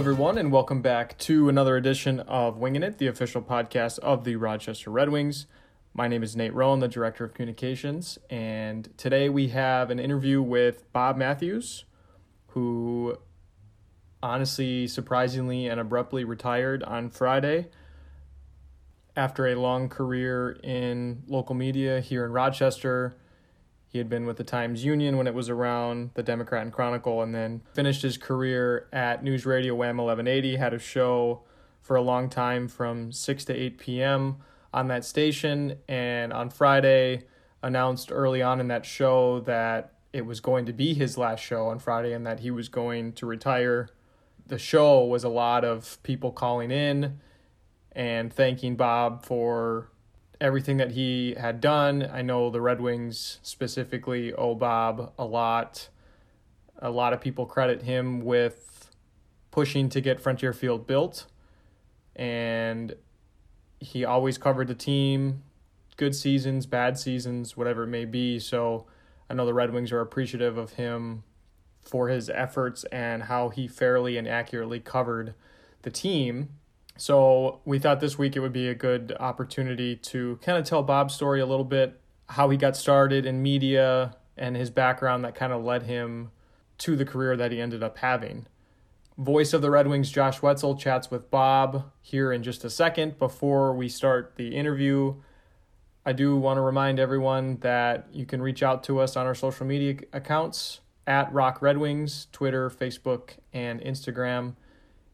Everyone, and welcome back to another edition of Winging It, the official podcast of the Rochester Red Wings. My name is Nate Rowan, the Director of Communications, and today we have an interview with Bob Matthews, who honestly, surprisingly, and abruptly retired on Friday after a long career in local media here in Rochester. He had been with the Times Union when it was around, the Democrat and Chronicle, and then finished his career at News Radio Wham 1180. Had a show for a long time from 6 to 8 p.m. on that station. And on Friday, announced early on in that show that it was going to be his last show on Friday and that he was going to retire. The show was a lot of people calling in and thanking Bob for everything that he had done. I know the Red Wings specifically owe Bob a lot. A lot of people credit him with pushing to get Frontier Field built, and he always covered the team, good seasons, bad seasons, whatever it may be. So I know the Red Wings are appreciative of him for his efforts and how he fairly and accurately covered the team. So we thought this week it would be a good opportunity to kind of tell Bob's story a little bit, how he got started in media and his background that kind of led him to the career that he ended up having. Voice of the Red Wings, Josh Wetzel, chats with Bob here in just a second. Before we start the interview, I do want to remind everyone that you can reach out to us on our social media accounts at Roc Red Wings, Twitter, Facebook, and Instagram.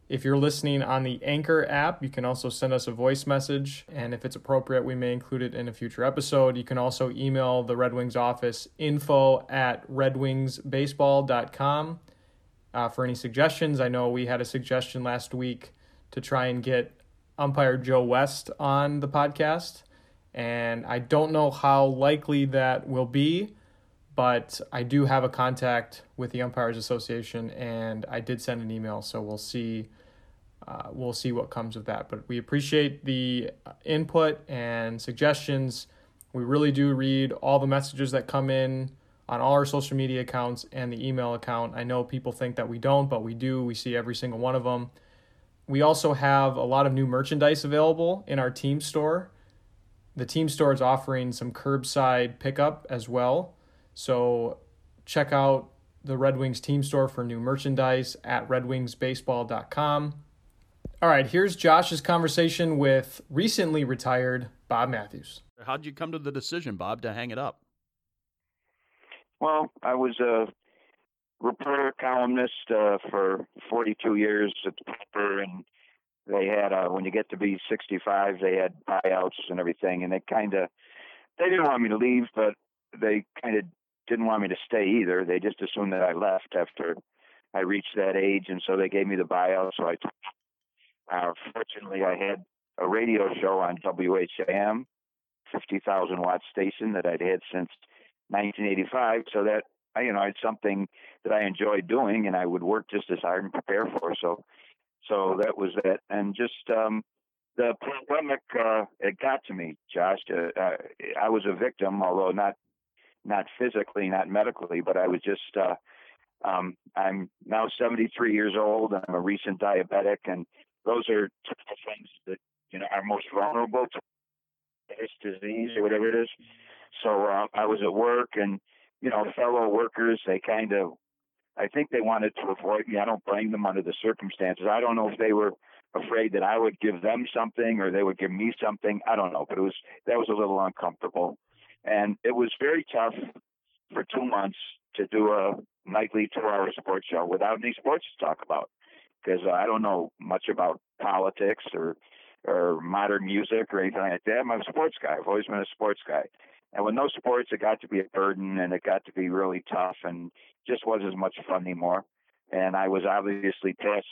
If you're listening on the Anchor app, you can also send us a voice message, and if it's appropriate, we may include it in a future episode. You can also email the Red Wings office info at redwingsbaseball.com uh, for any suggestions. I know we had a suggestion last week to try and get umpire Joe West on the podcast, and I don't know how likely that will be but I do have a contact with the Umpires Association, and I did send an email, so we'll see. Uh, we'll see what comes of that. But we appreciate the input and suggestions. We really do read all the messages that come in on all our social media accounts and the email account. I know people think that we don't, but we do. We see every single one of them. We also have a lot of new merchandise available in our team store. The team store is offering some curbside pickup as well. So check out the Red Wings team store for new merchandise at redwingsbaseball.com. All right, here's Josh's conversation with recently retired Bob Matthews. How'd you come to the decision, Bob, to hang it up? Well, I was a reporter columnist uh, for 42 years at the paper, and they had uh, when you get to be 65, they had buyouts and everything, and they kind of they didn't want me to leave, but they kind of didn't want me to stay either. They just assumed that I left after I reached that age, and so they gave me the buyout. So I took. Uh, fortunately, I had a radio show on WHAM, 50,000 watt station that I'd had since 1985. So that I, you know, it's something that I enjoyed doing, and I would work just as hard and prepare for. So, so that was it. And just um, the pandemic, uh, it got to me, Josh. Uh, uh, I was a victim, although not not physically, not medically, but I was just. Uh, um, I'm now 73 years old. I'm a recent diabetic, and those are typical things that you know are most vulnerable to this disease or whatever it is. So uh, I was at work, and you know, fellow workers, they kind of, I think they wanted to avoid me. I don't blame them under the circumstances. I don't know if they were afraid that I would give them something or they would give me something. I don't know, but it was that was a little uncomfortable. And it was very tough for two months to do a nightly two hour sports show without any sports to talk about. Because I don't know much about politics or or modern music or anything like that. I'm a sports guy. I've always been a sports guy. And with no sports, it got to be a burden and it got to be really tough and just wasn't as much fun anymore. And I was obviously past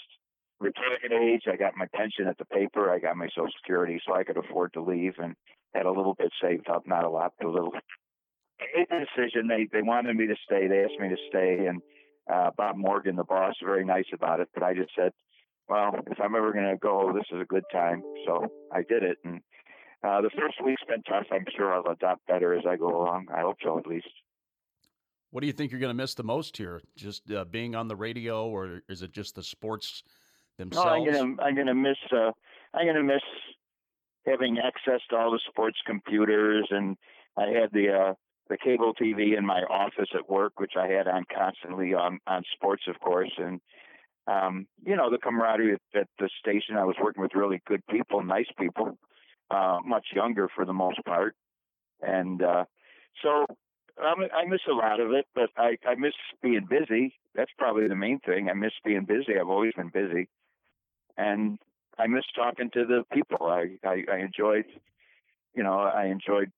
retirement age. I got my pension at the paper. I got my Social Security, so I could afford to leave and had a little bit saved up, not a lot, but a little. I made the decision. They they wanted me to stay. They asked me to stay, and uh, Bob Morgan, the boss, very nice about it. But I just said, well, if I'm ever going to go, this is a good time. So I did it, and uh, the first week's been tough. I'm sure I'll adapt better as I go along. I hope so, at least. What do you think you're going to miss the most here? Just uh, being on the radio, or is it just the sports themselves? No, I'm gonna I'm gonna miss uh, I'm gonna miss having access to all the sports computers, and I had the uh, the cable TV in my office at work, which I had on constantly on on sports, of course, and um, you know the camaraderie at, at the station. I was working with really good people, nice people, uh, much younger for the most part, and uh, so um, I miss a lot of it. But I, I miss being busy. That's probably the main thing. I miss being busy. I've always been busy, and I miss talking to the people. I I, I enjoyed, you know, I enjoyed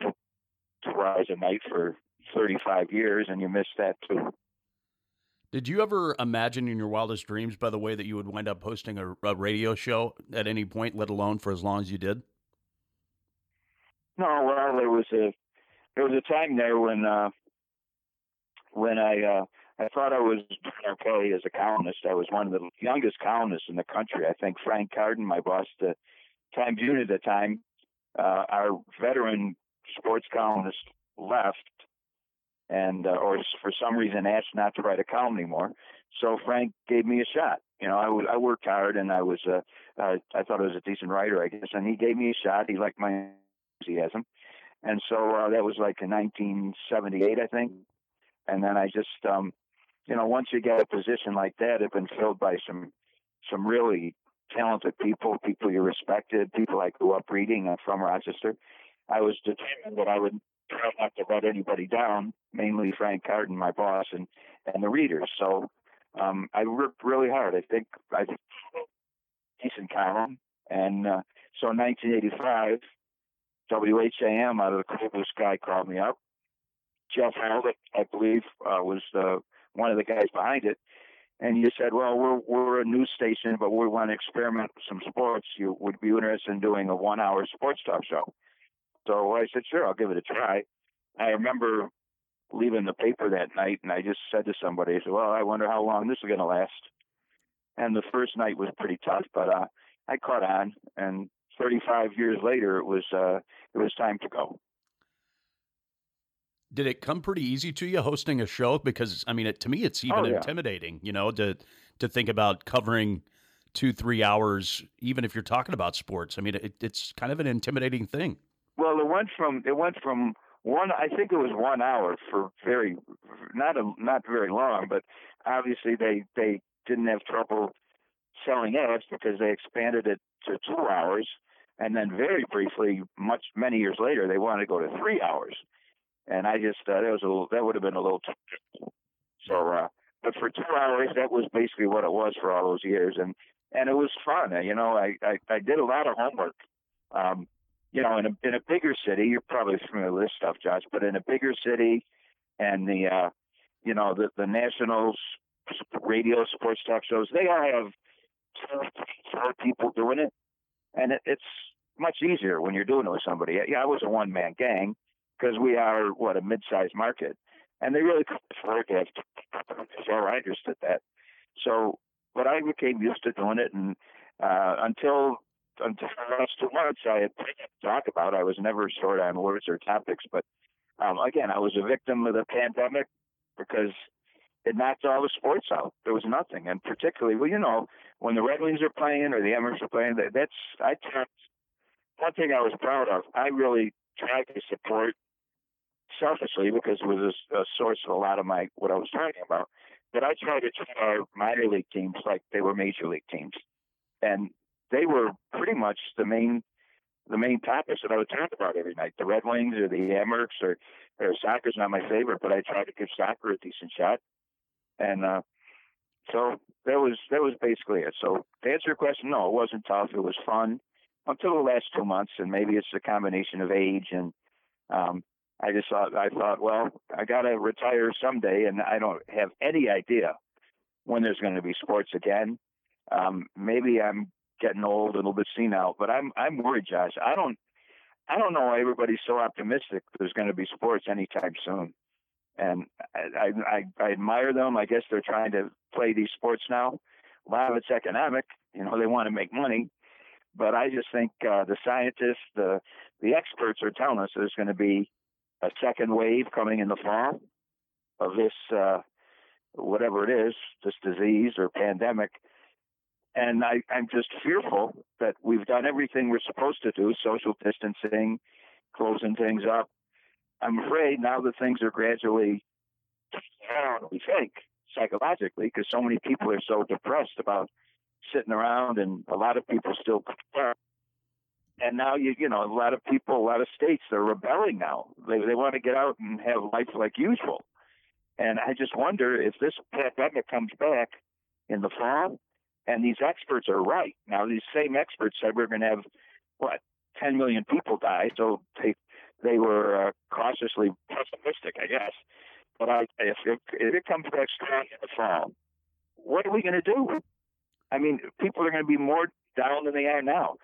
to rise a night for 35 years, and you miss that too. Did you ever imagine in your wildest dreams, by the way, that you would wind up hosting a, a radio show at any point, let alone for as long as you did? No, well, there was a there was a time there when uh, when I uh, I thought I was doing okay as a columnist. I was one of the youngest columnists in the country. I think Frank Carden, my boss, the Times Union at the time, uh, our veteran sports columnist left, and uh, or for some reason asked not to write a column anymore. So Frank gave me a shot. You know, I I worked hard, and I was uh, uh, I thought I was a decent writer, I guess, and he gave me a shot. He liked my enthusiasm, and so uh, that was like in 1978, I think. And then I just, um, you know, once you get a position like that, it's been filled by some some really talented people, people you respected, people I grew up reading. I'm from Rochester. I was determined that I would try not to let anybody down, mainly Frank Carden, my boss, and and the readers. So um, I worked really hard. I think I did decent column, and uh, so in 1985, WHAM out of the blue sky called me up. Jeff Howlett, I believe, uh, was the one of the guys behind it, and you said, "Well, we're we're a news station, but we want to experiment with some sports. You would be interested in doing a one-hour sports talk show." So I said, sure, I'll give it a try. I remember leaving the paper that night, and I just said to somebody, I said, well, I wonder how long this is going to last. And the first night was pretty tough, but uh, I caught on, and 35 years later, it was uh, it was time to go. Did it come pretty easy to you hosting a show? Because I mean, it, to me, it's even Oh, yeah. intimidating. You know, to to think about covering two, three hours, even if you're talking about sports. I mean, it, it's kind of an intimidating thing. Well, it went from it went from one. I think it was one hour for very not a not very long, but obviously they they didn't have trouble selling ads because they expanded it to two hours, and then very briefly, much many years later, they wanted to go to three hours, and I just uh, that was a little, that would have been a little. Too, so, uh, but for two hours, that was basically what it was for all those years, and and it was fun. You know, I I, I did a lot of homework. Um, you know, in a in a bigger city, you're probably familiar with this stuff, Josh, but in a bigger city, and the uh, you know the the national radio sports talk shows, they all have two, four people doing it, and it, it's much easier when you're doing it with somebody. Yeah, I was a one man gang because we are what a mid sized market, and they really two people. So I understood that. So, but I became used to doing it, and uh, until until the last two months, I had talk about. I was never short on words or topics, but um, again, I was a victim of the pandemic because it knocked all the sports out. There was nothing, and particularly, well, you know, when the Red Wings are playing or the Amerks are playing, that, that's I tried. One thing I was proud of, I really tried to support selfishly because it was a, a source of a lot of my what I was talking about. But I tried to treat our minor league teams like they were major league teams, and they were pretty much the main the main topics that I would talk about every night. The Red Wings or the Amerks or or soccer's not my favorite, but I tried to give soccer a decent shot. And uh so that was that was basically it. So to answer your question, no, it wasn't tough. It was fun until the last two months, and maybe it's a combination of age and um I just thought I thought, well, I gotta retire someday and I don't have any idea when there's gonna be sports again. Um maybe I'm getting old, a little bit senile, but I'm I'm worried, Josh. I don't I don't know why everybody's so optimistic there's going to be sports anytime soon. And I, I I admire them. I guess they're trying to play these sports now. A lot of it's economic. You know, they want to make money. But I just think uh, the scientists, the the experts are telling us there's going to be a second wave coming in the fall of this uh, whatever it is, this disease or pandemic And I, I'm just fearful that we've done everything we're supposed to do, social distancing, closing things up. I'm afraid now that things are gradually down, we think, psychologically, because so many people are so depressed about sitting around and a lot of people still and now you you know a lot of people a lot of states they're rebelling now. They they want to get out and have life like usual. And i just wonder if this pandemic comes back in the fall and these experts are right. Now these same experts said we're going to have what 10 million people die so they they were uh, cautiously pessimistic i guess. But I, if, it, if it comes back strong in the fall what are we going to do? I mean, people are going to be more down than they are now.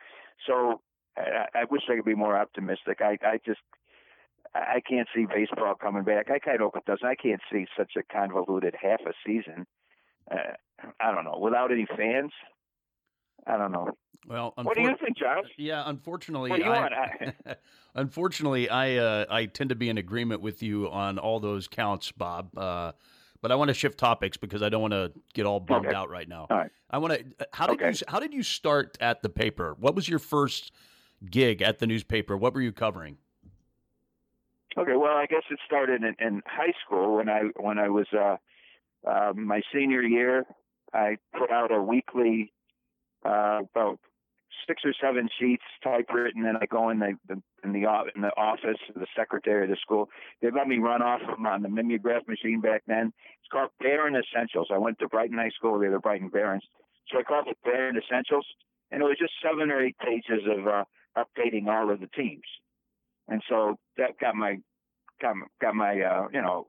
So I, I wish I could be more optimistic. I, I just I can't see baseball coming back. I kind of hope it doesn't. I can't see such a convoluted half a season. Uh, I don't know. Without any fans, I don't know. Well, what do you think, Josh? Yeah, unfortunately, what do you I, want? unfortunately, I uh, I tend to be in agreement with you on all those counts, Bob. Uh, but I want to shift topics because I don't want to get all bummed okay. out right now. All right. I want to. How did okay. you How did you start at the paper? What was your first gig at the newspaper? What were you covering? Okay, well, I guess it started in, in high school when I when I was uh, uh, my senior year. I put out a weekly uh, about six or seven sheets typewritten, and I go in the, the in the in the office, of the secretary of the school. They let me run off them on the mimeograph machine back then. It's called Barron Essentials. I went to Brighton High School. They were Brighton Barons, so I called it Barron Essentials, and it was just seven or eight pages of uh, updating all of the teams. And so that got my got got my uh, you know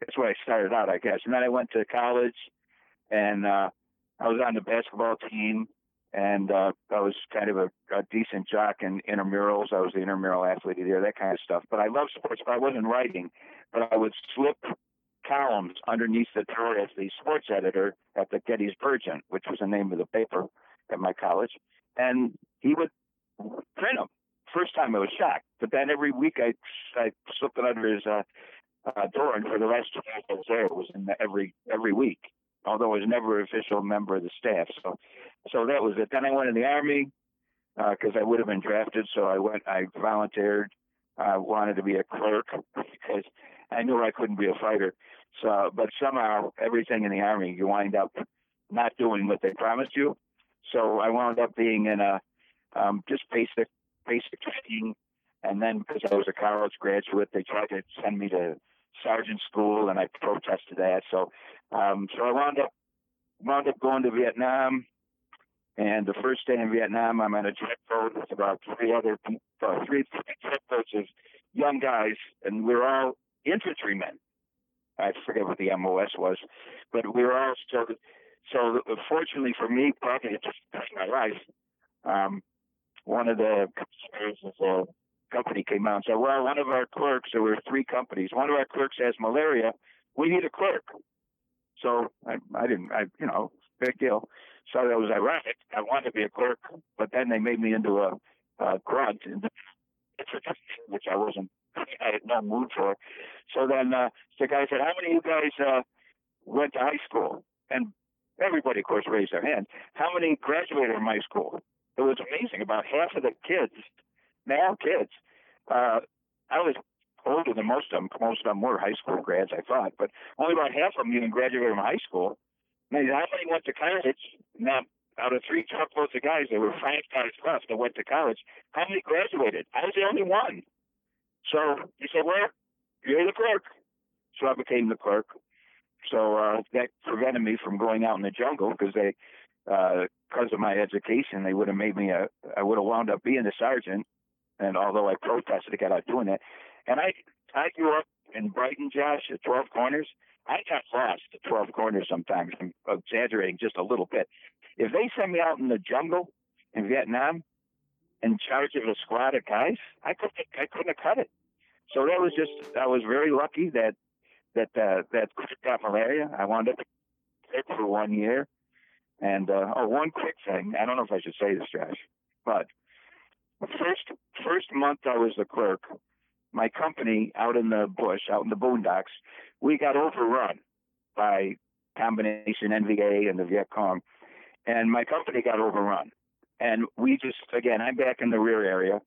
that's where I started out, I guess. And then I went to college, and uh, I was on the basketball team and uh, I was kind of a, a decent jock in intramurals. I was the intramural athlete there, that kind of stuff. But I love sports, but I wasn't writing. But I would slip columns underneath the door as the sports editor at the Gettysburgian, which was the name of the paper at my college, and he would them. First time I was shocked, but then every week I I slipped it under his uh, uh, door, and for the rest of the I was there, it was in the, every every week although I was never an official member of the staff. So, so that was it. Then I went in the army because uh, I would have been drafted. So I went. I volunteered. I wanted to be a clerk because I knew I couldn't be a fighter. So, but somehow everything in the army, you wind up not doing what they promised you. So I wound up being in a um, just basic basic training, and then because I was a college graduate, they tried to send me to sergeant school, and I protested that. So, um, so I wound up wound up going to Vietnam. And the first day in Vietnam, I'm on a jet boat with about three other uh, three jet boats of young guys, and we're all infantrymen. I forget what the MOS was, but we were all so. So fortunately for me, probably it just touched my life. Um, one of the uh, company came out and said, well, one of our clerks, there were three companies, one of our clerks has malaria. We need a clerk. So I, I didn't, I, you know, big deal. So that was ironic. I wanted to be a clerk, but then they made me into a, a grunt, which I wasn't, I had no mood for. So then uh, the guy said, how many of you guys uh, went to high school? And everybody, of course, raised their hand. How many graduated from high school? It was amazing. About half of the kids now kids. Uh, I was older than most of them. Most of them were high school grads, I thought, but only about half of them even graduated from high school. Now, how many went to college? Now, out of three truckloads of guys, there were five guys left that went to college. How many graduated? I was the only one. So he said, "Well, you're the clerk." So I became the clerk. So uh, that prevented me from going out in the jungle because they, because uh, of my education, they would have made me a. I would have wound up being a sergeant and although I protested to get out doing that, and I I grew up in Brighton, Josh, at 12 Corners. I got lost at 12 Corners sometimes. I'm exaggerating just a little bit. If they send me out in the jungle in Vietnam in charge of a squad of guys, I couldn't I couldn't have cut it. So that was just I was very lucky that that uh, that got malaria. I wound up sick for one year. And uh, oh, one quick thing. I don't know if I should say this, Josh, but first first month I was the clerk, my company out in the bush, out in the boondocks, we got overrun by combination NVA and the Viet Cong. and my company got overrun. And we just again, I'm back in the rear area.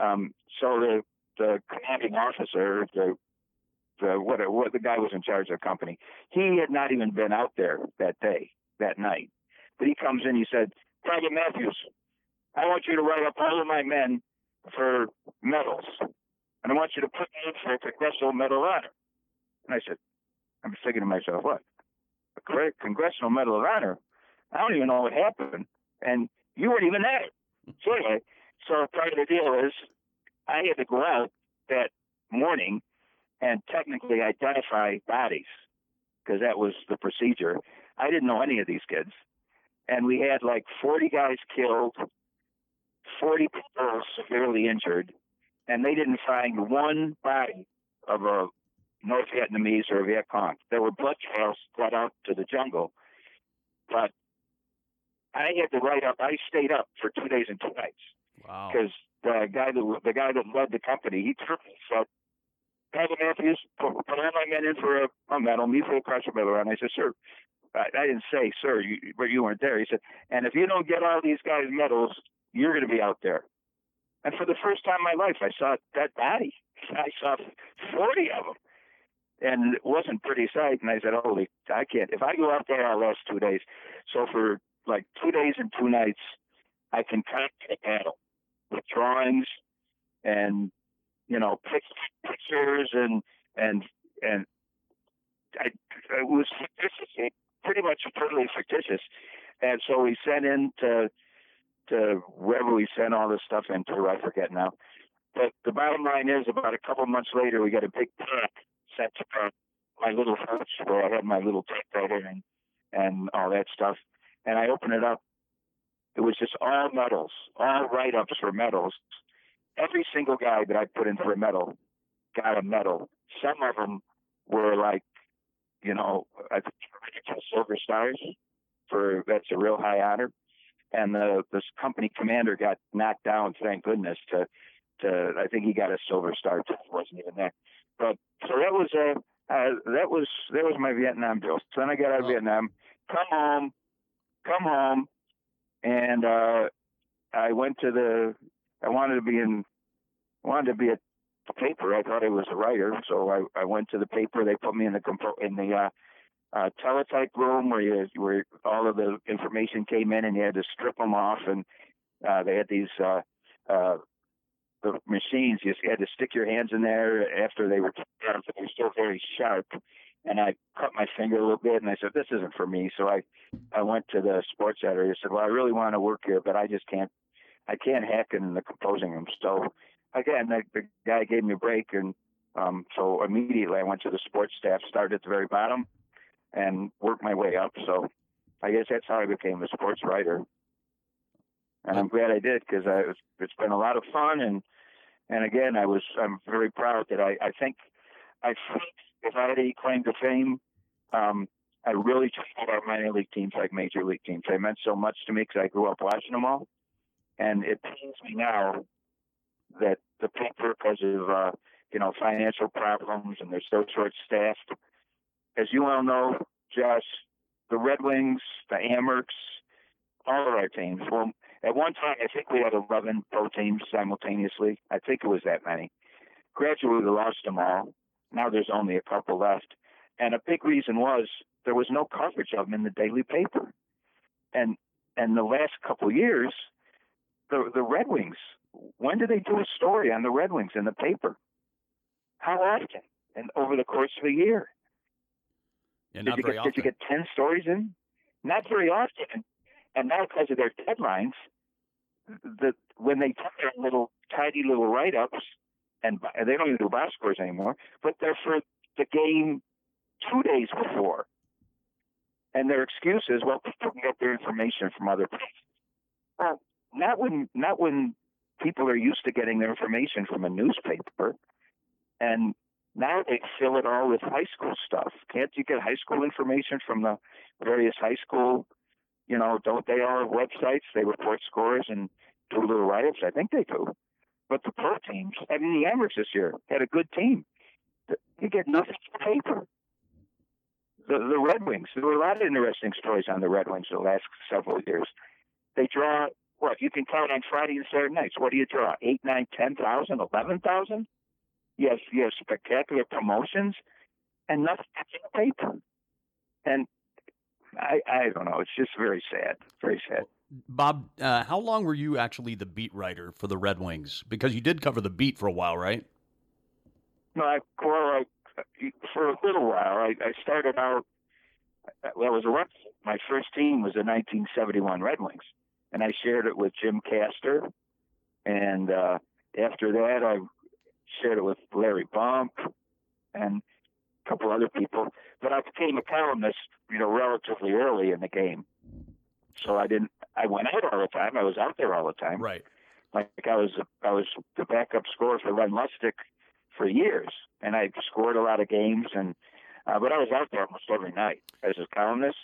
Um, so the the commanding officer, the the what, what the guy was in charge of the company, he had not even been out there that day, that night. But he comes in, he said, Private Matthews, I want you to write up all of my men for medals. And I want you to put me in for a Congressional Medal of Honor. And I said, I'm thinking to myself, what? A Congressional Medal of Honor? I don't even know what happened. And you weren't even there. So anyway, so part of the deal is I had to go out that morning and technically identify bodies because that was the procedure. I didn't know any of these kids. And we had like 40 guys killed, 40 people severely injured, and they didn't find one body of a North Vietnamese or a Viet Cong. There were blood trails cut out to the jungle, but I had to write up. I stayed up for two days and two nights. Wow. Because the guy that the guy that led the company, he took me said, "Kevin Matthews, put, put all my men in for a, a medal, me for a crusher medal." And I said, "Sir." I, I didn't say, "Sir," you, but you weren't there. He said, "And if you don't get all these guys medals, you're going to be out there." And for the first time in my life, I saw that body. I saw 40 of them. And it wasn't pretty sight. And I said, holy, I can't. If I go out there, I'll last two days. So for like two days and two nights, I can kind of battle with drawings and you know pictures and and and I, it was pretty much totally fictitious. And so we sent in to to wherever we sent all this stuff into, I forget now. But the bottom line is, about a couple months later, we got a big pack sent to my little house where I had my little typewriter and and all that stuff and I opened it up. It was just all medals, all write ups for medals. Every single guy that I put in for a medal got a medal. Some of them were like, you know, I think silver stars for that's a real high honor. And the this company commander got knocked down, thank goodness, to to I think he got a silver star too. wasn't even there. But so that was a uh, that was that was my Vietnam deal. So then I got out of oh. Vietnam, come home, come home, and uh, I went to the. I wanted to be in. Wanted to be at the paper. I thought I was a writer, so I, I went to the paper. They put me in the in the uh, uh, teletype room where you, where all of the information came in, and you had to strip them off, and uh, they had these uh, uh, the machines. You had to stick your hands in there after they were down, but they were still very sharp and I cut my finger a little bit, and I said, "This isn't for me." So I, I went to the sports editor. I said, "Well, I really want to work here, but I just can't, I can't hack in the composing room." So again, the, the guy gave me a break, and um, so immediately I went to the sports staff, started at the very bottom, and worked my way up. So I guess that's how I became a sports writer, and I'm glad I did because it's been a lot of fun, and and again, I was I'm very proud that I I think I think if I had any claim to fame, um, I really treated our minor league teams like major league teams. They meant so much to me because I grew up watching them all, and it pains me now that the paper, because of uh, you know financial problems and they're so short-staffed. As you all know, Josh, the Red Wings, the Amerks, all of our teams. Well, at one time, I think we had 11 pro teams simultaneously. I think it was that many. Gradually, we lost them all. Now there's only a couple left. And a big reason was there was no coverage of them in the daily paper. And and the last couple years, the the Red Wings, when do they do a story on the Red Wings in the paper? How often? And over the course of a year. Yeah, did, you get, did you get ten stories in? Not very often. And now because of their deadlines, the when they put their little tidy little write ups and they don't even do box scores anymore, but they're for the game two days before. And their excuse is, well, people can get their information from other places. Well, not when not when people are used to getting their information from a newspaper, and now they fill it all with high school stuff. Can't you get high school information from the various high school? You know, don't they all have websites? They report scores and do little write-ups. I think they do. But the pro teams, I mean, the Amerks this year had a good team. You get nothing to paper. the, the Red Wings. There were a lot of interesting stories on the Red Wings the last several years. They draw what you can count on Friday and Saturday nights. What do you draw? Eight, nine, ten thousand, eleven thousand. Yes, you have spectacular promotions, and nothing in paper. And I, I don't know. It's just very sad. Very sad. Bob, uh, how long were you actually the beat writer for the Red Wings? Because you did cover the beat for a while, right? No, I, well, I, for a little while. I, I started out. Well, I was a my first team was the 1971 Red Wings, and I shared it with Jim Castor. And uh, after that, I shared it with Larry Bump and a couple other people. But I became a columnist, you know, relatively early in the game. So I didn't. I went out all the time. I was out there all the time. Right. Like I was, I was the backup scorer for Len Lustig for years, and I scored a lot of games. And uh, but I was out there almost every night as a columnist,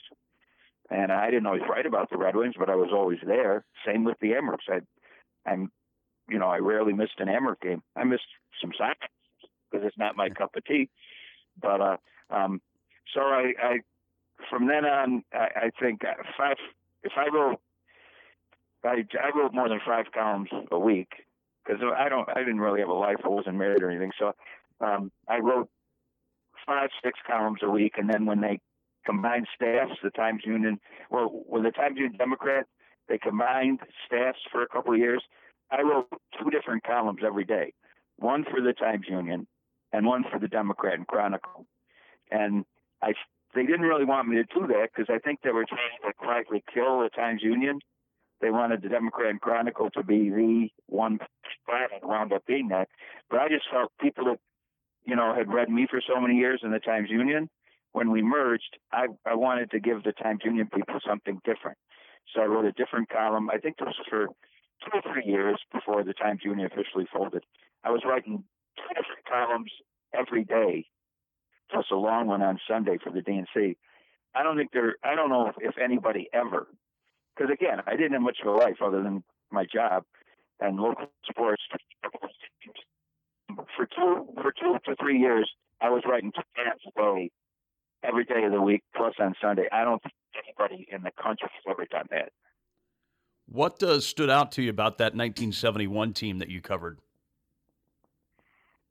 and I didn't always write about the Red Wings, but I was always there. Same with the Amerks. I, I'm, you know, I rarely missed an Amerks game. I missed some soccer because it's not my cup of tea. But uh, um, so I, I, from then on, I, I think uh, five. If I wrote, I, I wrote more than five columns a week because I don't, I didn't really have a life. I wasn't married or anything. So um, I wrote five, six columns a week, and then when they combined staffs, the Times Union, well, when the Times Union Democrat, they combined staffs for a couple of years. I wrote two different columns every day, one for the Times Union and one for the Democrat and Chronicle. And I, they didn't really want me to do that because I think they were trying to quietly kill the Times Union they wanted the Democrat and Chronicle to be the one spot and wound up being that. But I just felt people that, you know, had read me for so many years in the Times Union, when we merged, I, I wanted to give the Times Union people something different. So I wrote a different column. I think this was for two or three years before the Times Union officially folded. I was writing two different columns every day, plus a long one on Sunday for the DNC. I don't think there. I don't know if, anybody ever because again, I didn't have much of a life other than my job and local sports. For two for two to three years, I was writing two a day, every day of the week, plus on Sunday. I don't think anybody in the country has ever done that. What uh, stood out to you about that 1971 team that you covered?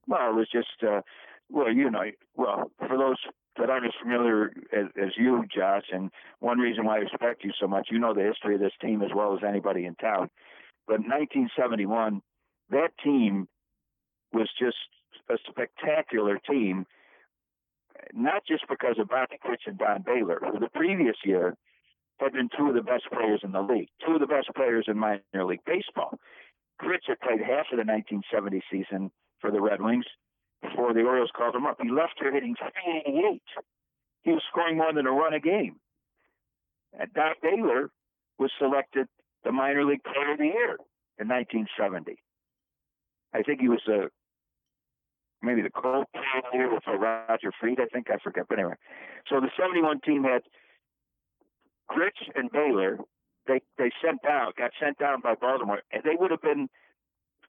Well, it was just, uh, well, you know, well, for those that aren't as familiar as, as you, Josh, and one reason why I respect you so much, you know the history of this team as well as anybody in town. But in 1971, that team was just a spectacular team, not just because of Bobby Grich and Don Baylor, who the previous year had been two of the best players in the league, two of the best players in minor league baseball. Grich had played half of the 1970 season for the Red Wings before the Orioles called him up. He left here hitting 388. He was scoring more than a run a game. And Don Baylor was selected the minor league player of the year in 1970. I think he was a maybe the Colt player of the year with Roger Freed. I think I forget, but anyway. So the 71 team had Grich and Baylor. They they sent down got sent down by Baltimore, and they would have been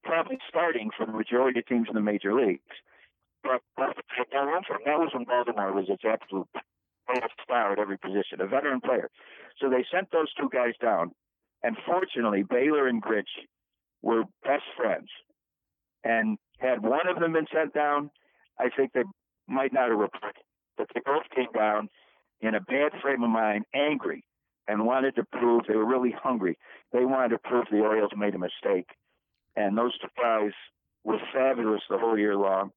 probably starting for the majority of teams in the major leagues. But that was when Baltimore was its absolute star at every position, a veteran player. So they sent those two guys down, and fortunately, Baylor and Grich were best friends. And had one of them been sent down, I think they might not have reported. But they both came down in a bad frame of mind, angry, and wanted to prove they were really hungry. They wanted to prove the Orioles made a mistake. And those guys were fabulous the whole year long.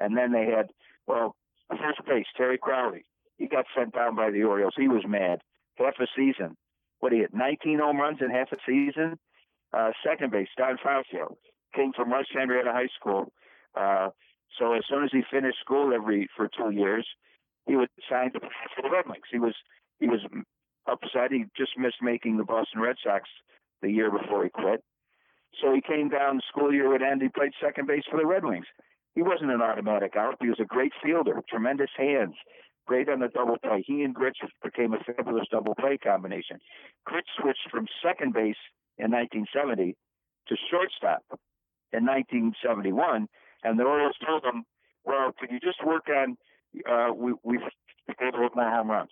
And then they had, well, first base, Terry Crowley. He got sent down by the Orioles. He was mad. Half a season. What he hit? 19 home runs in half a season. Uh, second base, Don Faucio. Came from West Henrietta High School. Uh, so as soon as he finished school every for two years, he was signed to play for the Red Wings. He was he was upset. He just missed making the Boston Red Sox the year before he quit. So he came down. School year would end. He played second base for the Red Wings. He wasn't an automatic out. He was a great fielder, tremendous hands, great on the double play. He and Grich became a fabulous double play combination. Grich switched from second base in 1970 to shortstop in 1971, and the Orioles told him, "Well, could you just work on? Uh, we, we've able to hit more home runs.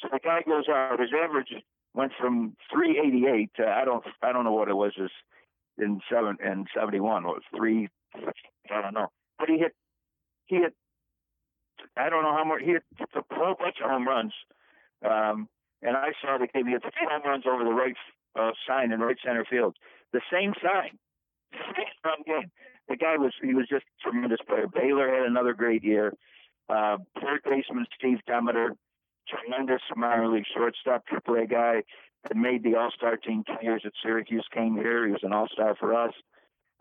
So the guy goes out. His average went from 388 to I don't I don't know what it was is in seven and 71 was three I don't know, but he hit he hit I don't know how much he hit a whole bunch of home runs. Um, and I saw the game. He hit three home runs over the right uh, sign in right center field. The same sign, The guy was he was just a tremendous player. Baylor had another great year. Uh, third baseman Steve Demeter, tremendous minor league shortstop, AAA guy. Had made the All Star team two years at Syracuse. Came here. He was an All Star for us.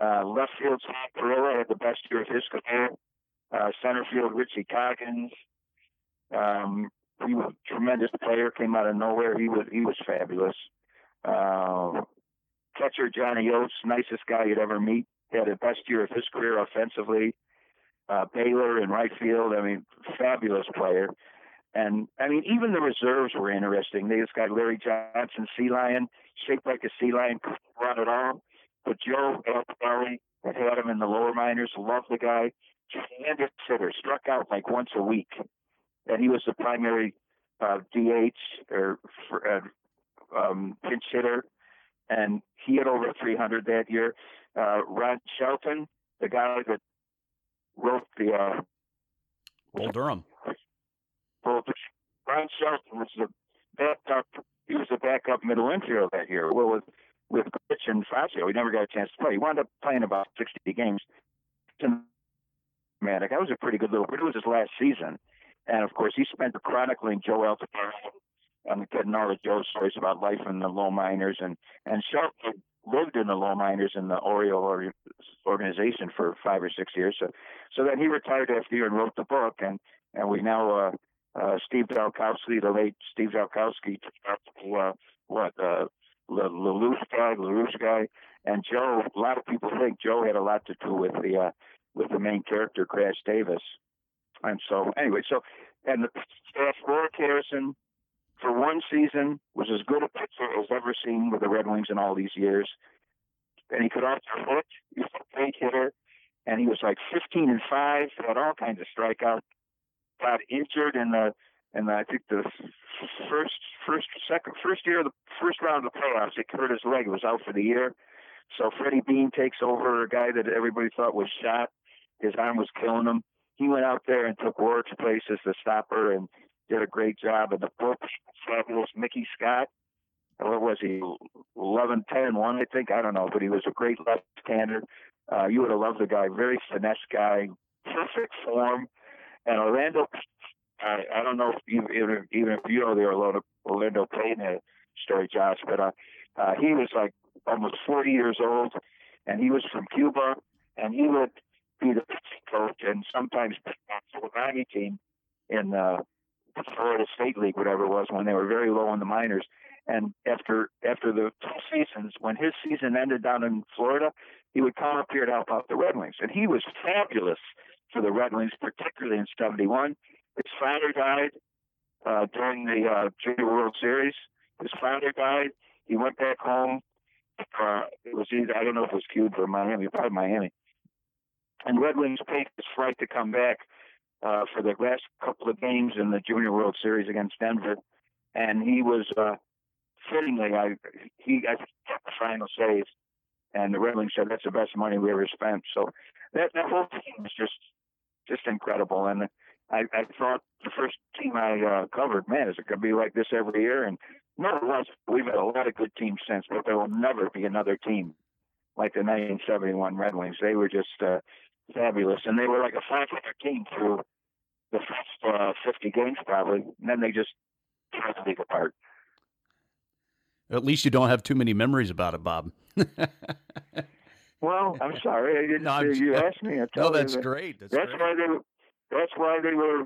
Uh, left field, Hank Perilla had the best year of his career. Uh, center field, Richie Coggins. Um, he was a tremendous player. Came out of nowhere. He was he was fabulous. Uh, catcher Johnny Oates, nicest guy you'd ever meet. Had the best year of his career offensively. Uh, Baylor in right field. I mean, fabulous player. And I mean, even the reserves were interesting. They just got Larry Johnson, sea lion, shaped like a sea lion, run at all. But Joe Altobelli had had him in the lower minors, loved the guy. Tremendous hitter, struck out like once a week. And he was the primary uh, DH or for, uh, um, pinch hitter. And he had over 300 that year. Uh, Ron Shelton, the guy that wrote the uh, Bull Durham. Well, Ron Shelton was the backup. He was the backup middle infielder that year. Well, with with Grich and Fazio, he never got a chance to play. He wound up playing about 60 games. Dramatic. That was a pretty good little. But it was his last season, and of course, he spent the chronicling Joe Altobelli and all the Joe stories about life in the low miners, and and Shelton lived in the low miners in the Oriole organization for five or six years. So, so then he retired after year and wrote the book, and and we now uh, uh, Steve Dalkowski, the late Steve Dalkowski, uh, what uh, LaLoosh guy, LaLoosh guy, and Joe. A lot of people think Joe had a lot to do with the uh, with the main character Crash Davis, and so anyway, so and the staff Roric Harrison for one season was as good a pitcher as ever seen with the Red Wings in all these years, and he could also hit. He was a great hitter, and he was like 15 and five, had all kinds of strikeouts got injured in the the, I think the first first second first year of the first round of the playoffs. He hurt his leg. Was out for the year. So Freddie Beene takes over a guy that everybody thought was shot. His arm was killing him. He went out there and took Roric's place as the stopper and did a great job. And the book, fabulous Mickey Scott. What was he? 11, 10, 1, I think. I don't know, but he was a great left-hander. Uh, you would have loved the guy. Very finesse guy. Perfect form. And Orlando, I, I don't know if you, even, even if you know the Orlando, Orlando Peña story, Josh, but uh, uh, he was like almost 40 years old, and he was from Cuba, and he would be the pitching coach and sometimes pitch for the Miami team in uh, Florida State League, whatever it was, when they were very low in the minors. And after after the two seasons, when his season ended down in Florida, he would come up here to help out the Red Wings, and he was fabulous for the Red Wings, particularly in '71. His father died uh, during the uh, Junior World Series. His father died. He went back home. Uh, it was either I don't know if it was Cuba or Miami, probably Miami. And Red Wings paid his flight to come back uh, for the last couple of games in the Junior World Series against Denver, and he was uh, fittingly, I he I got the final save, and the Red Wings said that's the best money we ever spent. So that that whole team was just just incredible. And I, I thought the first team I uh, covered, man, is it going to be like this every year? And no, it was. We've had a lot of good teams since, but there will never be another team like the 1971 Red Wings. They were just uh, fabulous, and they were like a 500 team through the first uh, 50 games probably, and then they just tore the league apart. At least you don't have too many memories about it, Bob. well, I'm sorry. I didn't. No, you asked me. I no, that's that. great. That's, that's great. why they. That's why they were.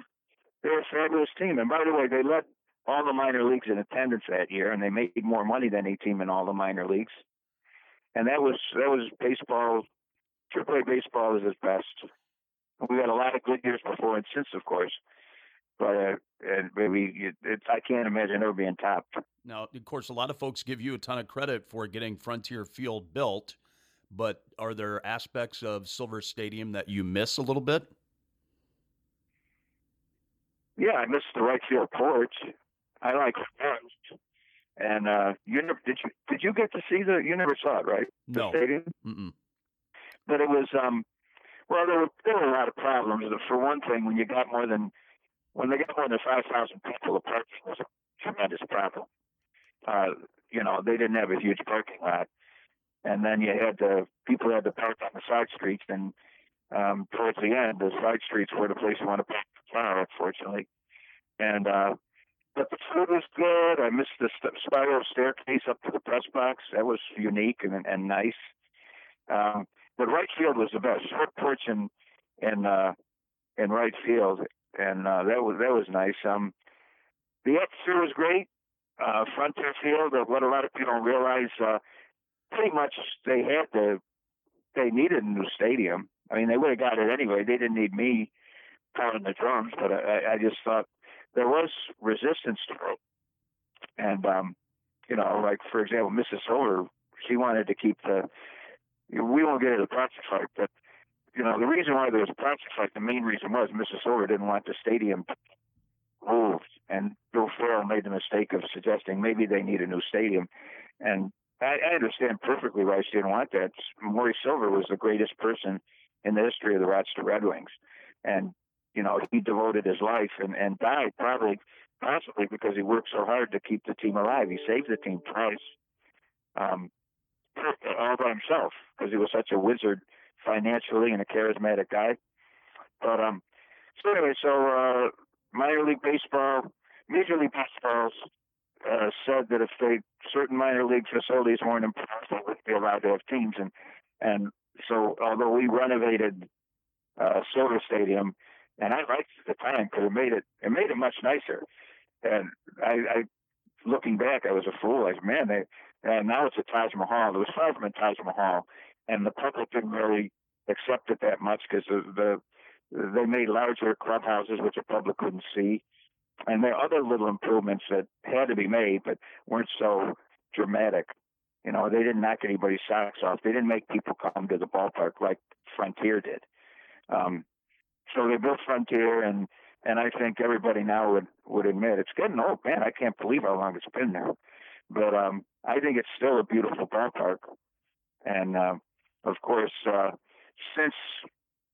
They're a fabulous team. And by the way, they let all the minor leagues in attendance that year, and they made more money than any team in all the minor leagues. And that was that was baseball. AAA baseball is its best. We had a lot of good years before and since, of course but uh, and maybe it, I can't imagine ever being topped. Now, of course, a lot of folks give you a ton of credit for getting Frontier Field built, but are there aspects of Silver Stadium that you miss a little bit? yeah, I miss the right field porch. I like first. And uh, you never did you did you get to see the? You never saw it, right? The No. stadium. Mm-mm. But it was um well there were there were a lot of problems for one thing when you got more than when they got more than five thousand people the parking was a tremendous problem uh you know they didn't have a huge parking lot and then you had the people had to park on the side streets and um towards the end the side streets were the place you want to park the car unfortunately and uh but the food was good. I missed the st- spiral staircase up to the press box. That was unique and and nice. Um, but right field was the best. Short porch and and uh, in right field, and uh, that was that was nice. Um, the atmosphere was great. Uh, Frontier Field, uh, what a lot of people don't realize, uh, pretty much they had to. They needed a new stadium. I mean, they would have got it anyway. They didn't need me pounding the drums, but I, I just thought there was resistance to it. And um, you know, like for example, Mrs. Silver, she wanted to keep the we won't get into the proxy fight, but you know the reason why there was a proxy fight, the main reason was. Silver didn't want the stadium moved, and Bill Farrell made the mistake of suggesting maybe they need a new stadium, and I, I understand perfectly why she didn't want that. Maury Silver was the greatest person in the history of the Rochester Red Wings, and you know he devoted his life and and died probably possibly because he worked so hard to keep the team alive. He saved the team twice. Um, all by himself because he was such a wizard financially and a charismatic guy. But um, so anyway, so uh, minor league baseball, major league baseball uh, said that if they certain minor league facilities weren't improved, they wouldn't be allowed to have teams. And and so although we renovated uh, Silver Stadium, and I liked it at the time because it made it it made it much nicer. And I, I looking back, I was a fool. I man, they and now it's a Taj Mahal. There was five from a Taj Mahal, and the public didn't really accept it that much because the, the they made larger clubhouses, which the public couldn't see, and there are other little improvements that had to be made, but weren't so dramatic. You know, they didn't knock anybody's socks off. They didn't make people come to the ballpark like Frontier did. Um, so they built Frontier, and and I think everybody now would would admit it's getting old. Man, I can't believe how long it's been there. But um, I think it's still a beautiful ballpark. And uh, of course, uh, since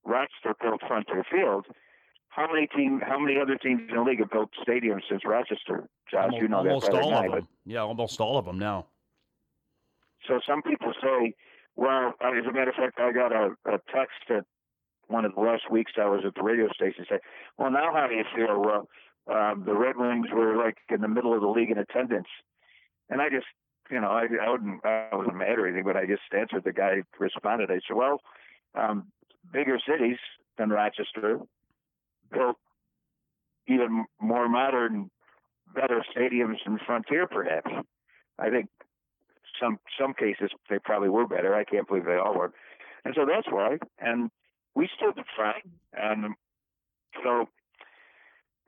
Rochester built Frontier Field, how many team, how many other teams in the league have built stadiums since Rochester? Josh, almost, you know almost that better all than I, of them. Yeah, almost all of them now. So some people say, well, uh, as a matter of fact, I got a, a text at one of the last weeks I was at the radio station say, well, now how do you feel? Well, um, the Red Wings were like in the middle of the league in attendance. And I just, you know, I, I wouldn't, I wasn't mad or anything, but I just answered the guy responded. I said, well, um, bigger cities than Rochester built even more modern, better stadiums than Frontier, perhaps. I think some some cases they probably were better. I can't believe they all were, and so that's why. And we still fine. And so,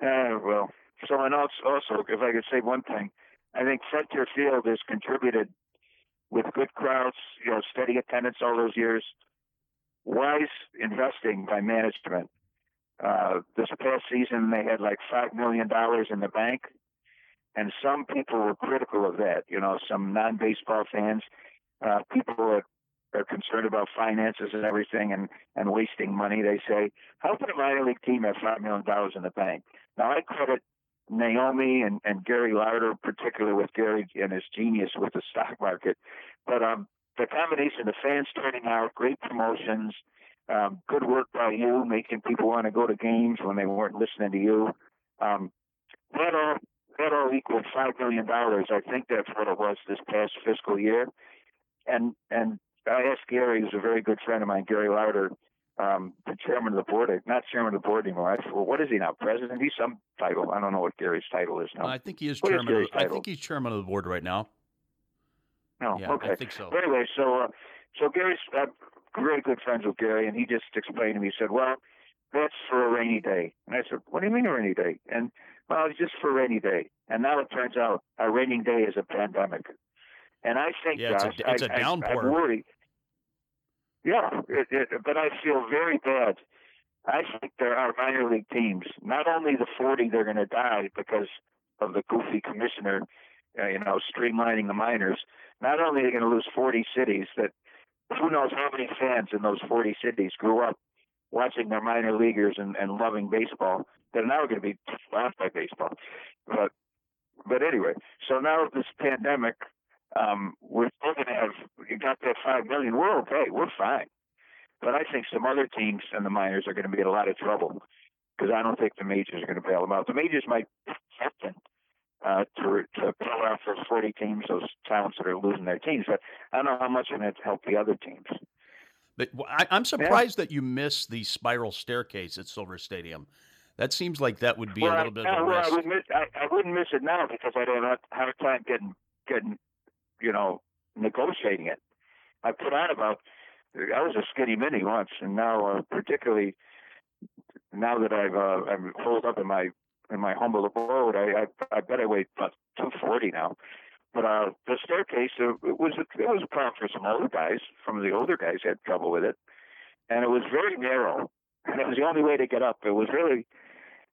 uh, well, so and also, also, if I could say one thing, I think Frontier Field has contributed with good crowds, you know, steady attendance all those years, wise investing by management. Uh, this past season, they had like five million dollars in the bank, and some people were critical of that. You know, some non-baseball fans, uh, people that are concerned about finances and everything, and and wasting money. They say, how can a minor league team have five million dollars in the bank? Now, I credit Naomi and, and Gary Larder, particularly with Gary and his genius with the stock market. But um, the combination of fans turning out, great promotions, um, good work by you, making people want to go to games when they weren't listening to you. Um, that all that all equaled five million dollars. I think that's what it was this past fiscal year. And and I asked Gary, who's a very good friend of mine, Gary Larder, um, the chairman of the board, not chairman of the board anymore. I, well, what is he now? President? He's some title. I don't know what Gary's title is now. I think he is What is chairman. Of, I think he's chairman of the board right now. no, yeah, okay. I think so. But anyway, so uh, so Gary's uh, very good friends with Gary, and he just explained to me. He said, "Well, that's for a rainy day." And I said, "What do you mean a rainy day?" And well, it's just for a rainy day. And now it turns out a rainy day is a pandemic. And I think, Yeah, it's a- it's I, a I- downpour. I worry. Yeah, it, it, but I feel very bad I think there are minor league teams. Not only the 40 they're going to die because of the goofy commissioner, uh, you know, streamlining the minors. Not only are they going to lose 40 cities that who knows how many fans in those 40 cities grew up watching their minor leaguers and, and loving baseball. They're now going to be laughed by baseball. But but anyway, so now this pandemic, um, we're still going to have you got that five million. We're okay. We're fine. But I think some other teams and the minors are going to be in a lot of trouble because I don't think the majors are going to bail them out. The majors might happen uh, to to pull out those 40 teams, those towns that are losing their teams. But I don't know how much it's going to help the other teams. But I, am surprised yeah. that you missed the spiral staircase at Silver Stadium. That seems like that would be well, a little bit of a well, risk. I, would miss, I, I wouldn't miss it now because I don't have hard time getting getting you know negotiating it. I put on about I was a skinny mini once, and now uh, particularly now that I've uh, I'm holed up in my in my humble abode, I I, I bet I weigh about two forty now. But uh, the staircase uh, it was it was a problem for some older guys. Some of the older guys had trouble with it, and it was very narrow, and it was the only way to get up. It was really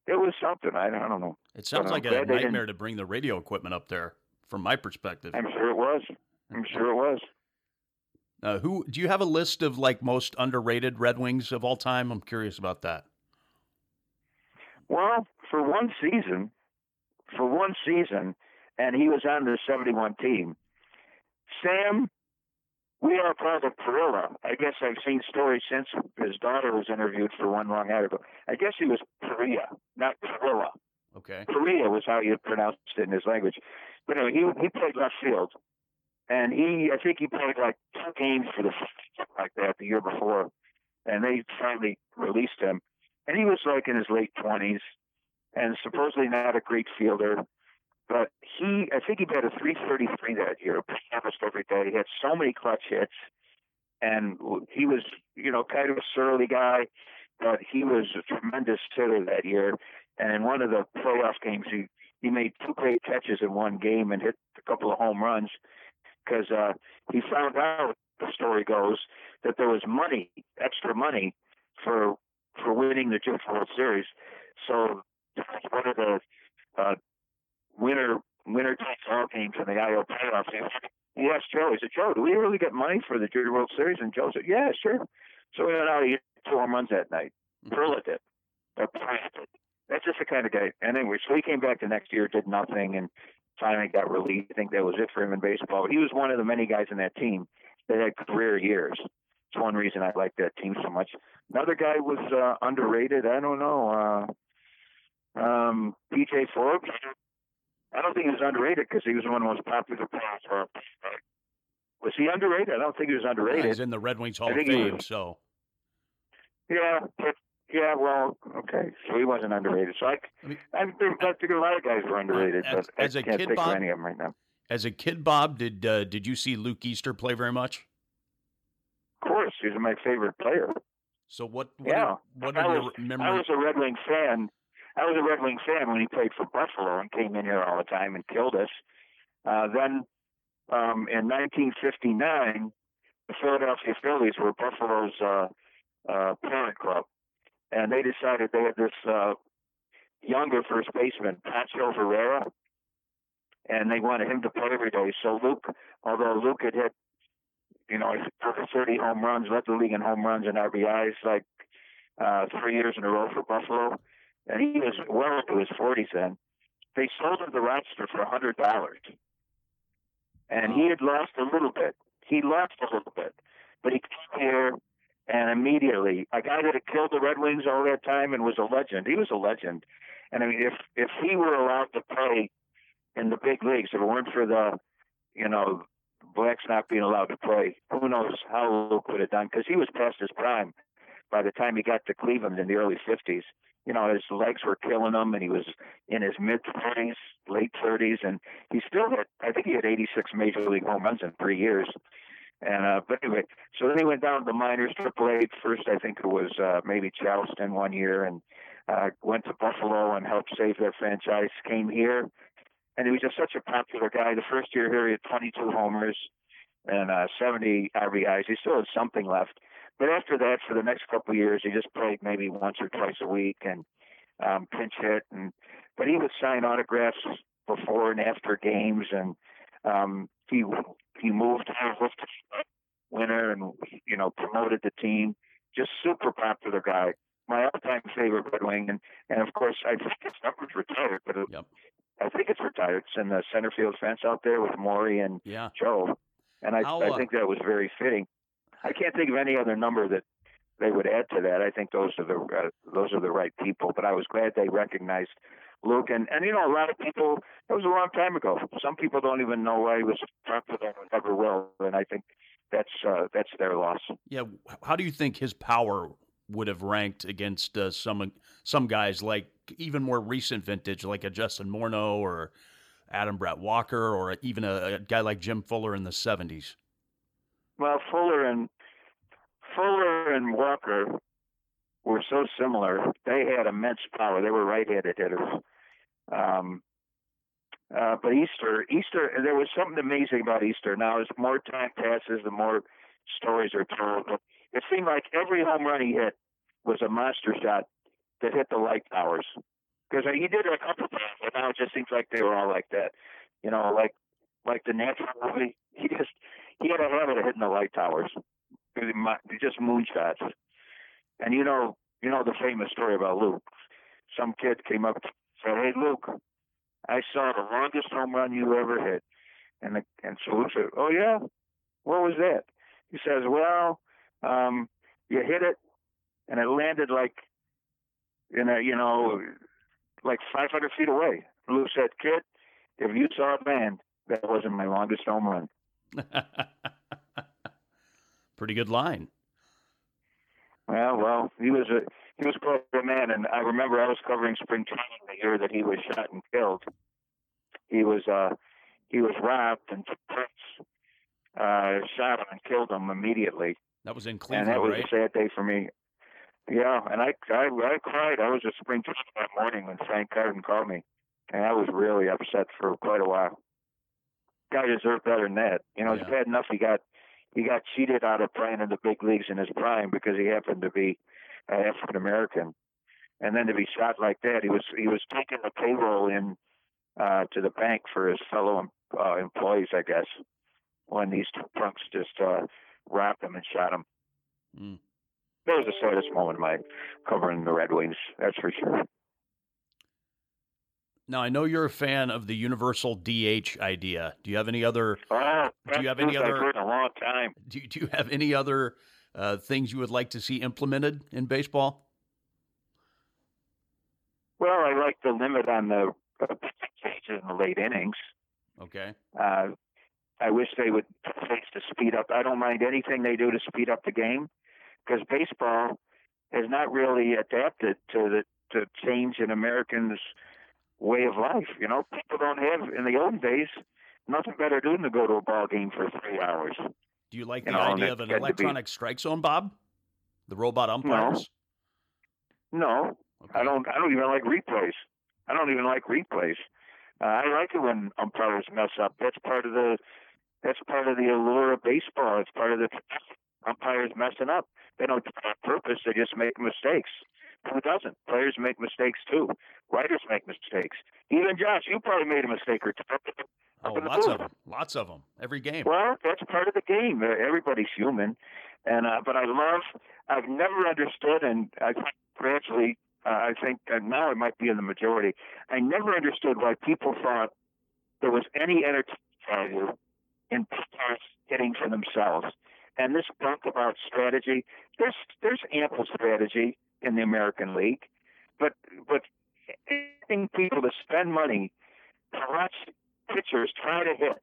it was something. I, I don't know. It sounds like a nightmare to bring the radio equipment up there, from my perspective. I'm sure it was. I'm sure it was. Uh, who do you have a list of like most underrated Red Wings of all time? I'm curious about that. Well, for one season, for one season, and he was on the 71 team. Sam, we are proud of Parilla. I guess I've seen stories since his daughter was interviewed for one long article. I guess he was Perea, not Parilla. Okay. Perea was how you pronounced it in his language. But anyway, he he played left field, and he I think he played like two games for the like that the year before, and they finally released him, and he was like in his late twenties, and supposedly not a great fielder, but he I think he had a 333 that year, almost every day. He had so many clutch hits, and he was you know kind of a surly guy, but he was a tremendous hitter that year. And in one of the playoff games, he he made two great catches in one game and hit a couple of home runs because uh, he found out the story goes that there was money, extra money for for winning the Junior World Series. So one of the uh, winner winner takes all games in the IL playoffs. He asked Joe, he said, Joe, do we really get money for the Junior World Series? And Joe said, Yeah, sure. So we went out and hit two home runs that night. Perla mm-hmm. did. That's just the kind of guy. And anyway, so he came back the next year, did nothing, and finally got released. I think that was it for him in baseball. But he was one of the many guys in that team that had career years. It's one reason I like that team so much. Another guy was uh, underrated. I don't know. Uh, um, PJ Forbes. I don't think he was underrated because he was one of the most popular players. Was he underrated? I don't think he was underrated. He's in the Red Wings Hall of Fame, was, so. Yeah, but yeah, well, okay. So he wasn't underrated. So I, I, mean, I think a lot of guys were underrated, as, but as I can't kid, Bob, any of them right now. As a kid, Bob, did uh, did you see Luke Easter play very much? Of course, he was my favorite player. So what? what yeah, are, what are I was, your memories? I was a Red Wing fan. I was a Red Wing fan when he played for Buffalo and came in here all the time and killed us. Uh, then um, in 1959, the Philadelphia Phillies were Buffalo's uh, uh, parent club, and they decided they had this uh, younger first baseman, Pancho Herrera, and they wanted him to play every day. So Luke, although Luke had hit, you know, 30 home runs, led the league in home runs and RBIs like uh, three years in a row for Buffalo, and he was well into his 40s then. They sold him the roster for a hundred dollars, and he had lost a little bit. He lost a little bit, but he came here and immediately a guy that had killed the Red Wings all that time and was a legend. He was a legend, and I mean, if if he were allowed to play in the big leagues, if it weren't for the, you know, blacks not being allowed to play, who knows how Luke would have done? Because he was past his prime by the time he got to Cleveland in the early '50s. You know, his legs were killing him, and he was in his mid 30s, late 30s, and he still had, I think he had 86 major league home runs in three years. And uh, but anyway, so then he went down to the minors, Triple A. First, I think it was uh, maybe Charleston one year, and uh, went to Buffalo and helped save their franchise. Came here, and he was just such a popular guy. The first year here, he had 22 homers and uh, 70 RBIs. He still had something left, but after that, for the next couple of years, he just played maybe once or twice a week and um, pinch hit. And but he would sign autographs before and after games, and um, he he moved to winner and you know promoted the team. Just super popular guy. My all-time favorite Red Wing, and and of course I think his number's retired, but it, Yep. I think it's retired. It's in the center field fence out there with Maury and Yeah. Joe, and I, How, I uh, think that was very fitting. I can't think of any other number that they would add to that. I think those are the uh, those are the right people. But I was glad they recognized Luke, and and you know a lot of people. it was a long time ago. Some people don't even know why he was popular and never will, and I think that's uh, that's their loss. Yeah. How do you think his power would have ranked against uh, some some guys like even more recent vintage, like a Justin Morneau or Adam Brett Walker, or even a, a guy like Jim Fuller in the '70s? Well, Fuller and Fuller and Walker were so similar. They had immense power. They were right-handed hitters. Um, uh, but Easter, Easter, there was something amazing about Easter. Now, as more time passes, the more stories are told. But it seemed like every home run he hit was a monster shot that hit the light towers. Because he did it a couple times, but now it just seems like they were all like that. You know, like like the natural movie. He just he had a habit of hitting the light towers. Just moonshots. And you know, you know the famous story about Luke. Some kid came up and said, "Hey, Luke, I saw the longest home run you ever hit." And the, and so Luke said, "Oh yeah, what was that?" He says, "Well, um, you hit it, and it landed like in a you know like 500 feet away." Luke said, "Kid, if you saw it land, that wasn't my longest home run." Pretty good line. Well, well, he was a he was quite a man, and I remember I was covering spring training the year that he was shot and killed. He was uh he was robbed, and Prince uh shot him and killed him immediately, That was in Cleveland, and that was right? a sad day for me. Yeah, and I I I cried. I was at spring training that morning when Frank Carden called me, and I was really upset for quite a while. Guy deserved better than that. You know, it's Yeah. bad enough he got he got cheated out of playing in the big leagues in his prime because he happened to be uh, African American, and then to be shot like that, he was he was taking the payroll in uh, to the bank for his fellow uh, employees, I guess, when these two punks just uh, robbed him and shot him. Mm. That was the saddest moment of my covering the Red Wings. That's for sure. Now I know you're a fan of the universal DH idea. Do you have any other Oh, Do you have any other- a long time. do you, do you have any other uh, things you would like to see implemented in baseball? Well, I like the limit on the uh, in the late innings. Okay. Uh, I wish they would place to speed up. I don't mind anything they do to speed up the game because baseball has not really adapted to the to change in Americans' way of life. You know, people don't have in the old days nothing better to do than to go to a ball game for three hours. Do you like You the know, idea of an to be- electronic strike zone, Bob? The robot umpires? No, Okay. I don't. I don't even like replays. I don't even like replays. Uh, I like it when umpires mess up. That's part of the. That's part of the allure of baseball. It's part of the umpires messing up. They don't do it on purpose. They just make mistakes. Who doesn't? Players make mistakes too. Writers make mistakes. Even Josh, you probably made a mistake or two. Oh, lots of them. Lots of them. Every game. Well, that's part of the game. Uh, Everybody's human, and uh, but I love. I've never understood, and I gradually, uh, I think uh, now it might be in the majority. I never understood why people thought there was any entertainment value in pitchers hitting for themselves. And this bunk about strategy, there's there's ample strategy in the American League, but but getting people to spend money to watch pitchers try to hit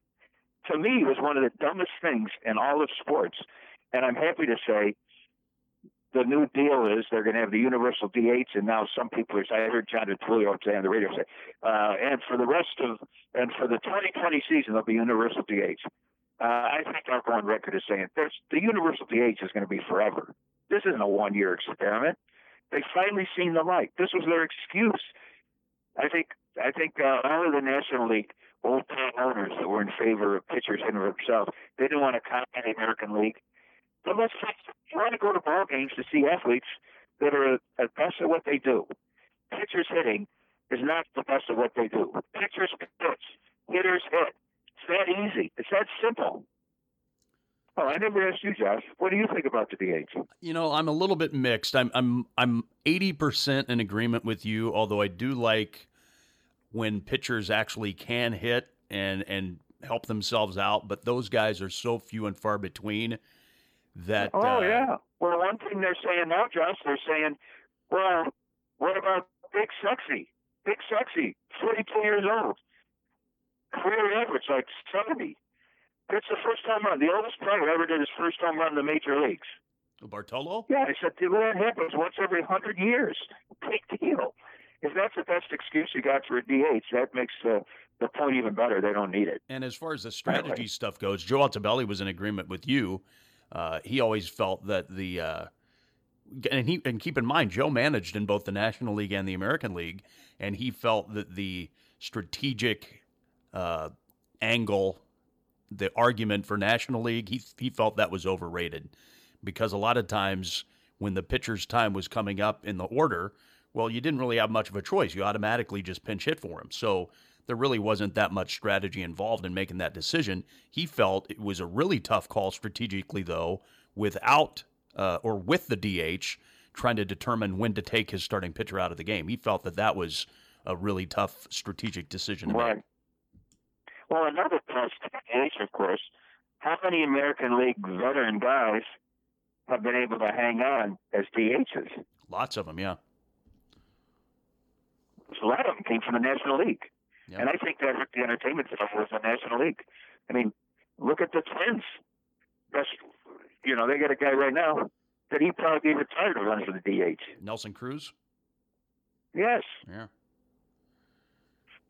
to me was one of the dumbest things in all of sports. And I'm happy to say the new deal is they're going to have the universal DH, and now some people are. I heard John DiTullio say on the radio say, uh, and for the rest of and for the 2020 season, there'll be universal DH. Uh, I think I'll on record as saying there's, the universal DH is going to be forever. This isn't a one-year experiment. They finally seen the light. This was their excuse. I think I think uh, all of the National League old time owners that were in favor of pitchers hitting for themselves, they didn't want to copy the American League. But let's face it, You want to go to ball games to see athletes that are at best at what they do. Pitchers hitting is not the best of what they do. Pitchers pitch, hitters hit. It's that easy. It's that simple. Oh, I never asked you, Josh. What do you think about the DH? You know, I'm a little bit mixed. I'm I'm I'm 80% in agreement with you, although I do like when pitchers actually can hit and and help themselves out, but those guys are so few and far between that Oh uh, yeah. Well, one thing they're saying now, Josh, they're saying, well, what about Big Sexy? Big Sexy, 42 years old. Career average like 70. It's the first home run. The oldest player ever did his first home run in the major leagues. Bartolo? Yeah, I said, well, that happens once every 100 years. Big deal. If that's the best excuse you got for a DH, that makes the, the point even better. They don't need it. And as far as the strategy stuff goes, Joe Altobelli was in agreement with you. Uh, he always felt that the uh, and he and keep in mind Joe managed in both the National League and the American League, and he felt that the strategic uh, angle, the argument for National League, he he felt that was overrated because a lot of times when the pitcher's time was coming up in the order, well, you didn't really have much of a choice. You automatically just pinch hit for him. So there really wasn't that much strategy involved in making that decision. He felt it was a really tough call strategically, though, without uh, or with the DH trying to determine when to take his starting pitcher out of the game. He felt that that was a really tough strategic decision to Right. make. Well, another the DH, of course, how many American League veteran guys have been able to hang on as DHs? Lots of them, yeah. A lot of them came from the National League. Yeah. And I think that the entertainment value was the National League. I mean, look at the Twins. That's, you know, they got a guy right now that he probably be retired to run for the DH. Nelson Cruz? Yes. Yeah.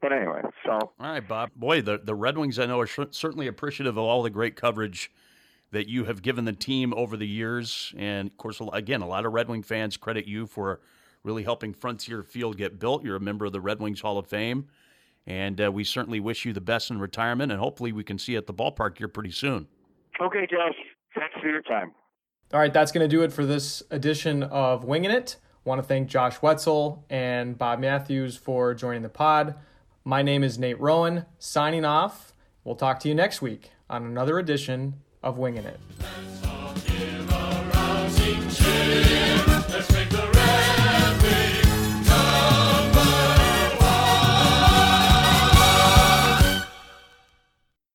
But anyway, so All right, Bob. Boy, the, the Red Wings, I know, are sh- certainly appreciative of all the great coverage that you have given the team over the years. And, of course, again, a lot of Red Wing fans credit you for really helping Frontier Field get built. You're a member of the Red Wings Hall of Fame. And uh, we certainly wish you the best in retirement. And hopefully we can see you at the ballpark here pretty soon. okay, Josh. Thanks for your time. All right, that's going to do it for this edition of Winging It. Want to thank Josh Wetzel and Bob Matthews for joining the pod. My name is Nate Rowan, signing off. We'll talk to you next week on another edition of Winging It.